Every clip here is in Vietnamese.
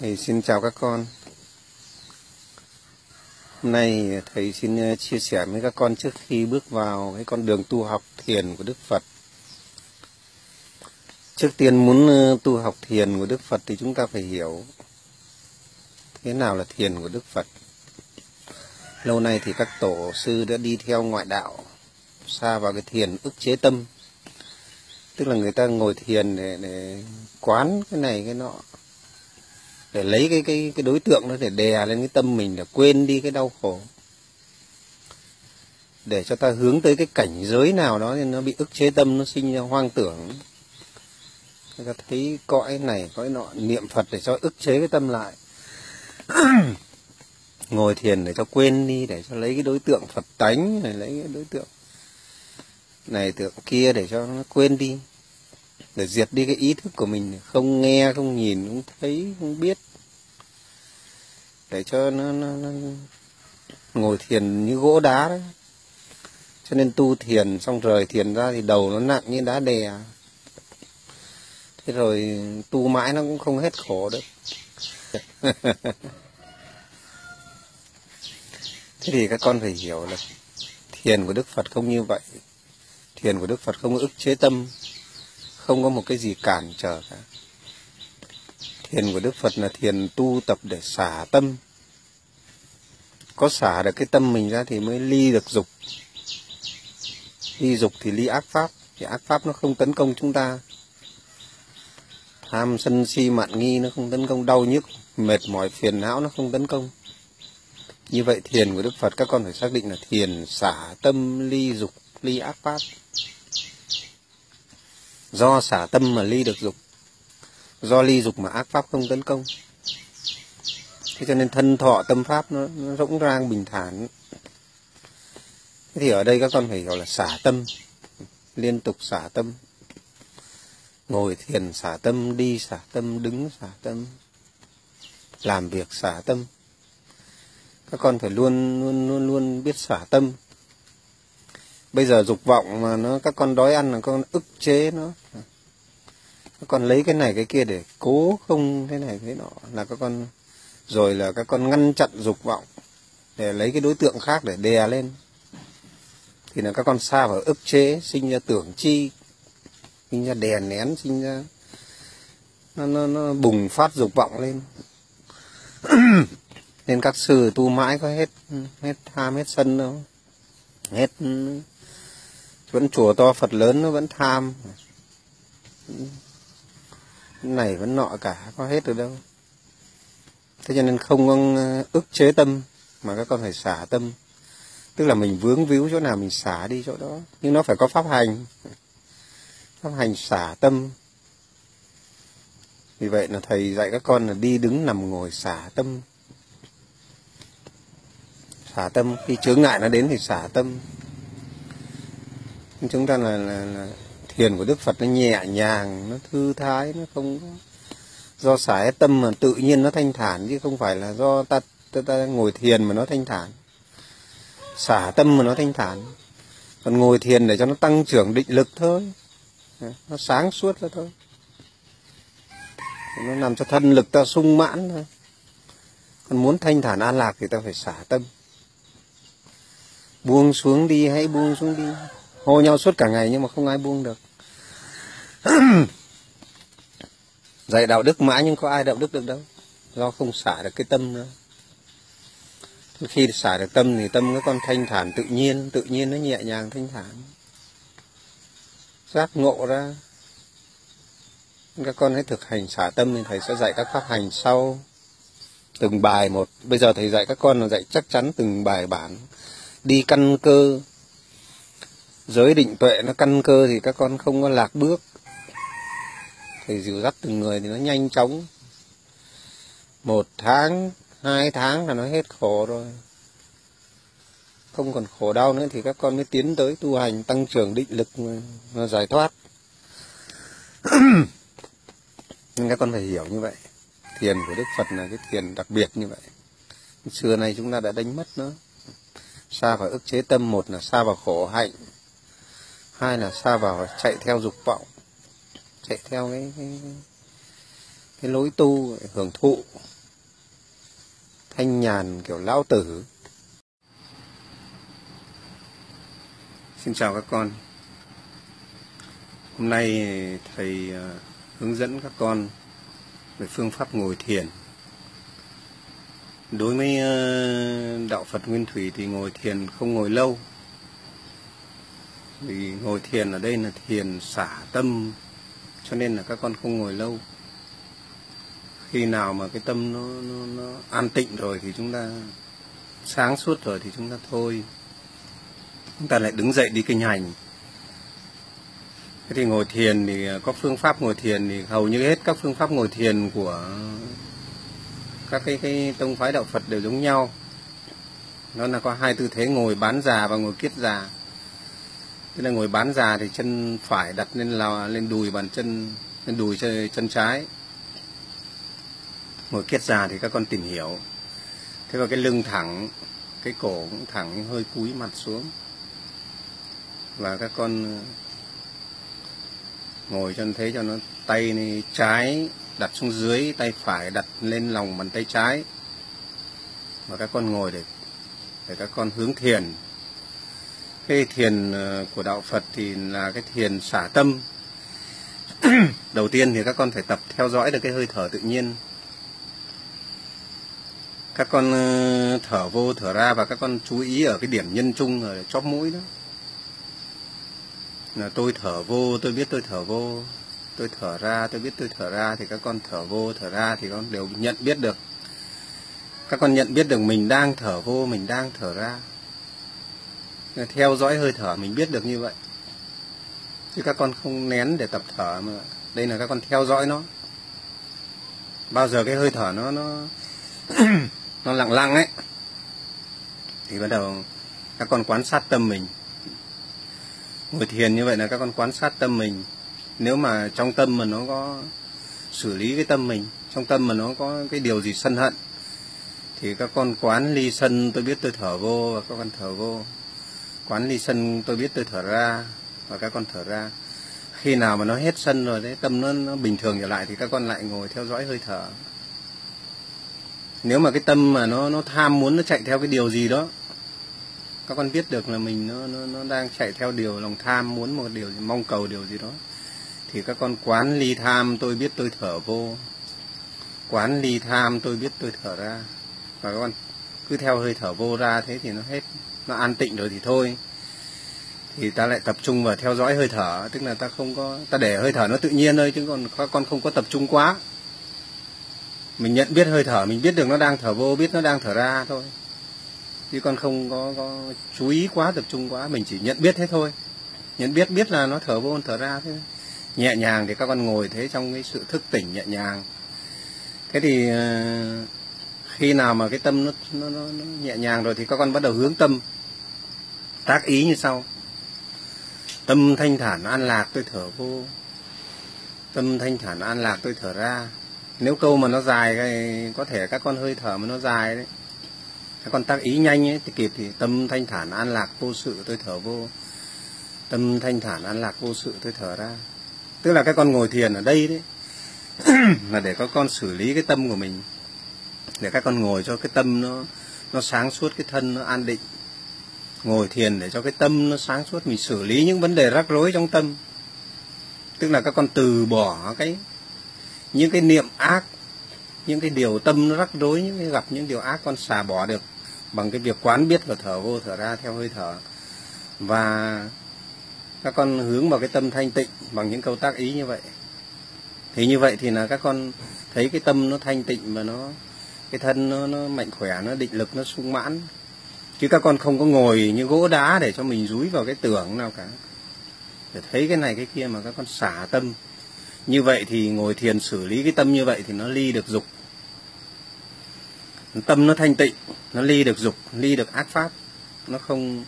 Thầy xin chào các con. Hôm nay thầy xin ờ, chia sẻ với các con trước khi bước vào cái con đường tu học thiền của Đức Phật. Trước tiên muốn ờ, tu học thiền của Đức Phật thì chúng ta phải hiểu thế nào là thiền của Đức Phật. Lâu nay thì các tổ sư đã đi theo ngoại đạo xa vào cái thiền ức chế tâm. Tức là người ta ngồi thiền để, để quán cái này cái nọ để lấy cái cái cái đối tượng đó để đè lên cái tâm mình, để quên đi cái đau khổ. Để cho ta hướng tới cái cảnh giới nào đó thì nó bị ức chế tâm, nó sinh ra hoang tưởng. Người ta thấy cõi này, cõi nọ, niệm phật để cho ức chế cái tâm lại. Ngồi thiền để cho quên đi, để cho lấy cái đối tượng phật tánh, này lấy cái đối tượng này, tượng kia để cho nó quên đi để diệt đi cái ý thức của mình không nghe không nhìn không thấy không biết. Để cho nó, nó, nó ngồi thiền như gỗ đá đấy cho nên tu thiền xong rời thiền ra thì đầu nó nặng như đá đè. Thế rồi tu mãi nó cũng không hết khổ đấy thế thì các con phải hiểu là thiền của đức phật không như vậy. Thiền của đức phật không ức chế tâm không có một cái gì cản trở cả. Thiền của đức phật là thiền tu tập để xả tâm. Có xả được cái tâm mình ra thì mới ly được dục. Ly dục thì ly ác pháp, thì ác pháp nó không tấn công chúng ta. Tham sân si mạn nghi nó không tấn công, đau nhức, mệt mỏi, phiền não nó không tấn công. Như vậy thiền của đức phật các con phải xác định là thiền xả tâm, ly dục, ly ác pháp do xả tâm mà ly được dục do ly dục mà ác pháp không tấn công. Thế cho nên thân thọ tâm pháp nó, nó rỗng rang bình thản. Thế thì ở đây các con phải hiểu là xả tâm liên tục xả tâm. Ngồi thiền xả tâm đi xả tâm đứng xả tâm làm việc xả tâm. Các con phải luôn luôn luôn luôn biết xả tâm. Bây giờ dục vọng mà nó các con đói ăn là con ức chế nó các con lấy cái này cái kia để cố không thế này thế nọ là các con rồi là các con ngăn chặn dục vọng để lấy cái đối tượng khác để đè lên. Thì là các con xa vào ức chế sinh ra tưởng chi sinh ra đè nén sinh ra nó, nó, nó bùng phát dục vọng lên. Nên các sư tu mãi có hết hết tham hết sân đâu hết vẫn chùa to phật lớn nó vẫn tham này vẫn nọ cả có hết được đâu. Thế cho nên không có ờ, ức chế tâm mà các con phải xả tâm. Tức là mình vướng víu chỗ nào mình xả đi chỗ đó. Nhưng nó phải có pháp hành. Pháp hành xả tâm. Vì vậy là thầy dạy các con là đi đứng nằm ngồi xả tâm. Xả tâm khi chướng ngại nó đến thì xả tâm. Chúng ta là, là, là thiền của đức phật nó nhẹ nhàng nó thư thái nó không có do xả tâm mà tự nhiên nó thanh thản chứ không phải là do ta ta, ta ngồi thiền mà nó thanh thản. Xả tâm mà nó thanh thản. Còn ngồi thiền để cho nó tăng trưởng định lực thôi. Nó sáng suốt ra thôi. Nó làm cho thân lực ta sung mãn thôi. Còn muốn thanh thản an lạc thì ta phải xả tâm. Buông xuống đi hãy buông xuống đi hô nhau suốt cả ngày nhưng mà không ai buông được. Dạy đạo đức mãi nhưng có ai đạo đức được đâu. Do không xả được cái tâm nữa khi xả được tâm thì tâm nó con thanh thản tự nhiên tự nhiên nó nhẹ nhàng thanh thản. Giác ngộ ra. Các con hãy thực hành xả tâm thì thầy sẽ dạy các pháp hành sau. Từng bài một. Bây giờ thầy dạy các con là dạy chắc chắn từng bài bản. Đi căn cơ giới định tuệ nó căn cơ thì các con không có lạc bước. Thầy dìu dắt từng người thì nó nhanh chóng. Một tháng, hai tháng là nó hết khổ rồi. Không còn khổ đau nữa thì các con mới tiến tới tu hành tăng trưởng định lực và giải thoát. Nhưng các con phải hiểu như vậy. Thiền của đức phật là cái thiền đặc biệt như vậy. Xưa nay chúng ta đã đánh mất nó. Xa vào ức chế tâm một là xa vào khổ hạnh hai là xa vào chạy theo dục vọng chạy theo cái cái, cái lối tu hưởng thụ. Thanh nhàn kiểu lão tử. Xin chào các con. Hôm nay thầy à, hướng dẫn các con về phương pháp ngồi thiền. Đối với à, đạo phật nguyên thủy thì ngồi thiền không ngồi lâu vì ngồi thiền ở đây là thiền xả tâm cho nên là các con không ngồi lâu. Khi nào mà cái tâm nó, nó, nó an tịnh rồi thì chúng ta sáng suốt rồi thì chúng ta thôi. Chúng ta lại đứng dậy đi kinh hành thế thì ngồi thiền thì à, có phương pháp ngồi thiền thì hầu như hết các phương pháp ngồi thiền của các cái cái tông phái đạo Phật đều giống nhau. Nó là có hai tư thế ngồi bán già và ngồi kiết già tức là ngồi bán già thì chân phải đặt lên là lên đùi bàn chân lên đùi chân, chân trái. Ngồi kiết già thì các con tìm hiểu. Thế và cái lưng thẳng cái cổ cũng thẳng hơi cúi mặt xuống. Và các con ờ, ngồi cho thế cho nó tay này trái đặt xuống dưới tay phải đặt lên lòng bàn tay trái. Và các con ngồi để để các con hướng thiền cái thiền ờ, của đạo Phật thì là cái thiền xả tâm. Đầu tiên thì các con phải tập theo dõi được cái hơi thở tự nhiên. Các con ờ, thở vô, thở ra và các con chú ý ở cái điểm nhân trung ở chóp mũi đó. Là tôi thở vô, tôi biết tôi thở vô. Tôi thở ra, tôi biết tôi thở ra thì các con thở vô, thở ra thì con đều nhận biết được. Các con nhận biết được mình đang thở vô, mình đang thở ra theo dõi hơi thở, mình biết được như vậy. Chứ các con không nén để tập thở mà. Đây là các con theo dõi nó. Bao giờ cái hơi thở nó nó nó lặng lặng ấy, thì bắt đầu các con quan sát tâm mình. Ngồi thiền như vậy là các con quan sát tâm mình. Nếu mà trong tâm mà nó có xử lý cái tâm mình, trong tâm mà nó có cái điều gì sân hận, thì các con quán ly sân, tôi biết tôi thở vô và các con thở vô quán ly sân tôi biết tôi thở ra và các con thở ra. Khi nào mà nó hết sân rồi đấy tâm nó, nó bình thường trở lại thì các con lại ngồi theo dõi hơi thở. Nếu mà cái tâm mà nó nó tham muốn nó chạy theo cái điều gì đó các con biết được là mình nó nó nó đang chạy theo điều lòng tham muốn một điều mong cầu điều gì đó thì các con quán ly tham tôi biết tôi thở vô. Quán ly tham tôi biết tôi thở ra. Và các con cứ theo hơi thở vô ra thế thì nó hết nó an tịnh rồi thì thôi. Thì ta lại tập trung vào theo dõi hơi thở tức là ta không có ta để hơi thở nó tự nhiên thôi chứ còn các con không có tập trung quá. Mình nhận biết hơi thở mình biết được nó đang thở vô biết nó đang thở ra thôi. Chứ con không có, có chú ý quá tập trung quá mình chỉ nhận biết thế thôi. Nhận biết biết là nó thở vô thở ra thế. Nhẹ nhàng thì các con ngồi thế trong cái sự thức tỉnh nhẹ nhàng. Thế thì ờ, khi nào mà cái tâm nó, nó, nó, nó nhẹ nhàng rồi thì các con bắt đầu hướng tâm. Tác ý như sau. Tâm thanh thản an lạc tôi thở vô. Tâm thanh thản an lạc tôi thở ra. Nếu câu mà nó dài thì có thể các con hơi thở mà nó dài đấy. Các con tác ý nhanh ấy thì kịp thì tâm thanh thản an lạc vô sự tôi thở vô. Tâm thanh thản an lạc vô sự tôi thở ra. Tức là các con ngồi thiền ở đây đấy. Là để các con xử lý cái tâm của mình để các con ngồi cho cái tâm nó nó sáng suốt, cái thân nó an định. Ngồi thiền để cho cái tâm nó sáng suốt, mình xử lý những vấn đề rắc rối trong tâm. Tức là các con từ bỏ cái, những cái niệm ác, những cái điều tâm nó rắc rối, những cái gặp những điều ác con xả bỏ được bằng cái việc quán biết và thở vô, thở ra theo hơi thở. Và các con hướng vào cái tâm thanh tịnh bằng những câu tác ý như vậy. Thì như vậy thì là các con thấy cái tâm nó thanh tịnh và nó cái thân nó, nó mạnh khỏe nó định lực nó sung mãn. Chứ các con không có ngồi như gỗ đá để cho mình rúi vào cái tưởng nào cả. Để thấy cái này cái kia mà các con xả tâm. Như vậy thì ngồi thiền xử lý cái tâm như vậy thì nó ly được dục. Tâm nó thanh tịnh nó ly được dục ly được ác pháp. Nó không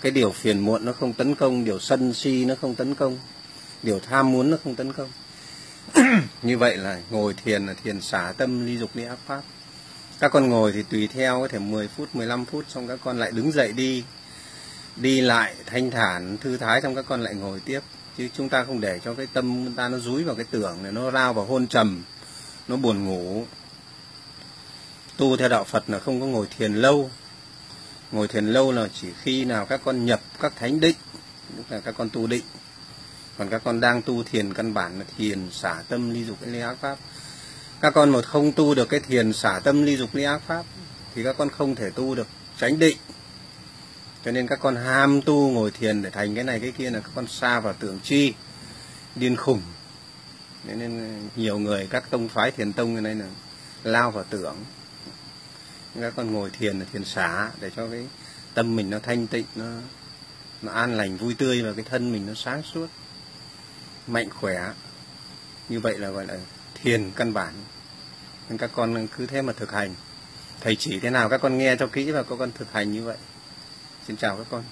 cái điều phiền muộn nó không tấn công điều sân si nó không tấn công điều tham muốn nó không tấn công. Như vậy là ngồi thiền là thiền xả tâm ly dục ly ác pháp các con ngồi thì tùy theo, có thể 10 phút 15 phút, xong các con lại đứng dậy đi. Đi lại, thanh thản, thư thái, xong các con lại ngồi tiếp. Chứ chúng ta không để cho cái tâm ta nó rúi vào cái tưởng này, nó lao vào hôn trầm, nó buồn ngủ. Tu theo đạo Phật là không có ngồi thiền lâu. Ngồi thiền lâu là chỉ khi nào các con nhập các thánh định, tức là các con tu định. Còn các con đang tu thiền căn bản là thiền xả tâm, ly dục, ly ác pháp các con một không tu được cái thiền xả tâm ly dục ly ác pháp, thì các con không thể tu được, tránh định. Cho nên các con ham tu ngồi thiền để thành cái này cái kia là các con xa vào tưởng chi, điên khùng. Nên nhiều người, các tông phái thiền tông như này là lao vào tưởng. Các con ngồi thiền là thiền xả để cho cái tâm mình nó thanh tịnh, nó nó an lành, vui tươi và cái thân mình nó sáng suốt, mạnh khỏe. Như vậy là gọi là thiền căn bản. Nên các con cứ thế mà thực hành. Thầy chỉ thế nào các con nghe cho kỹ và các con thực hành như vậy. Xin chào các con.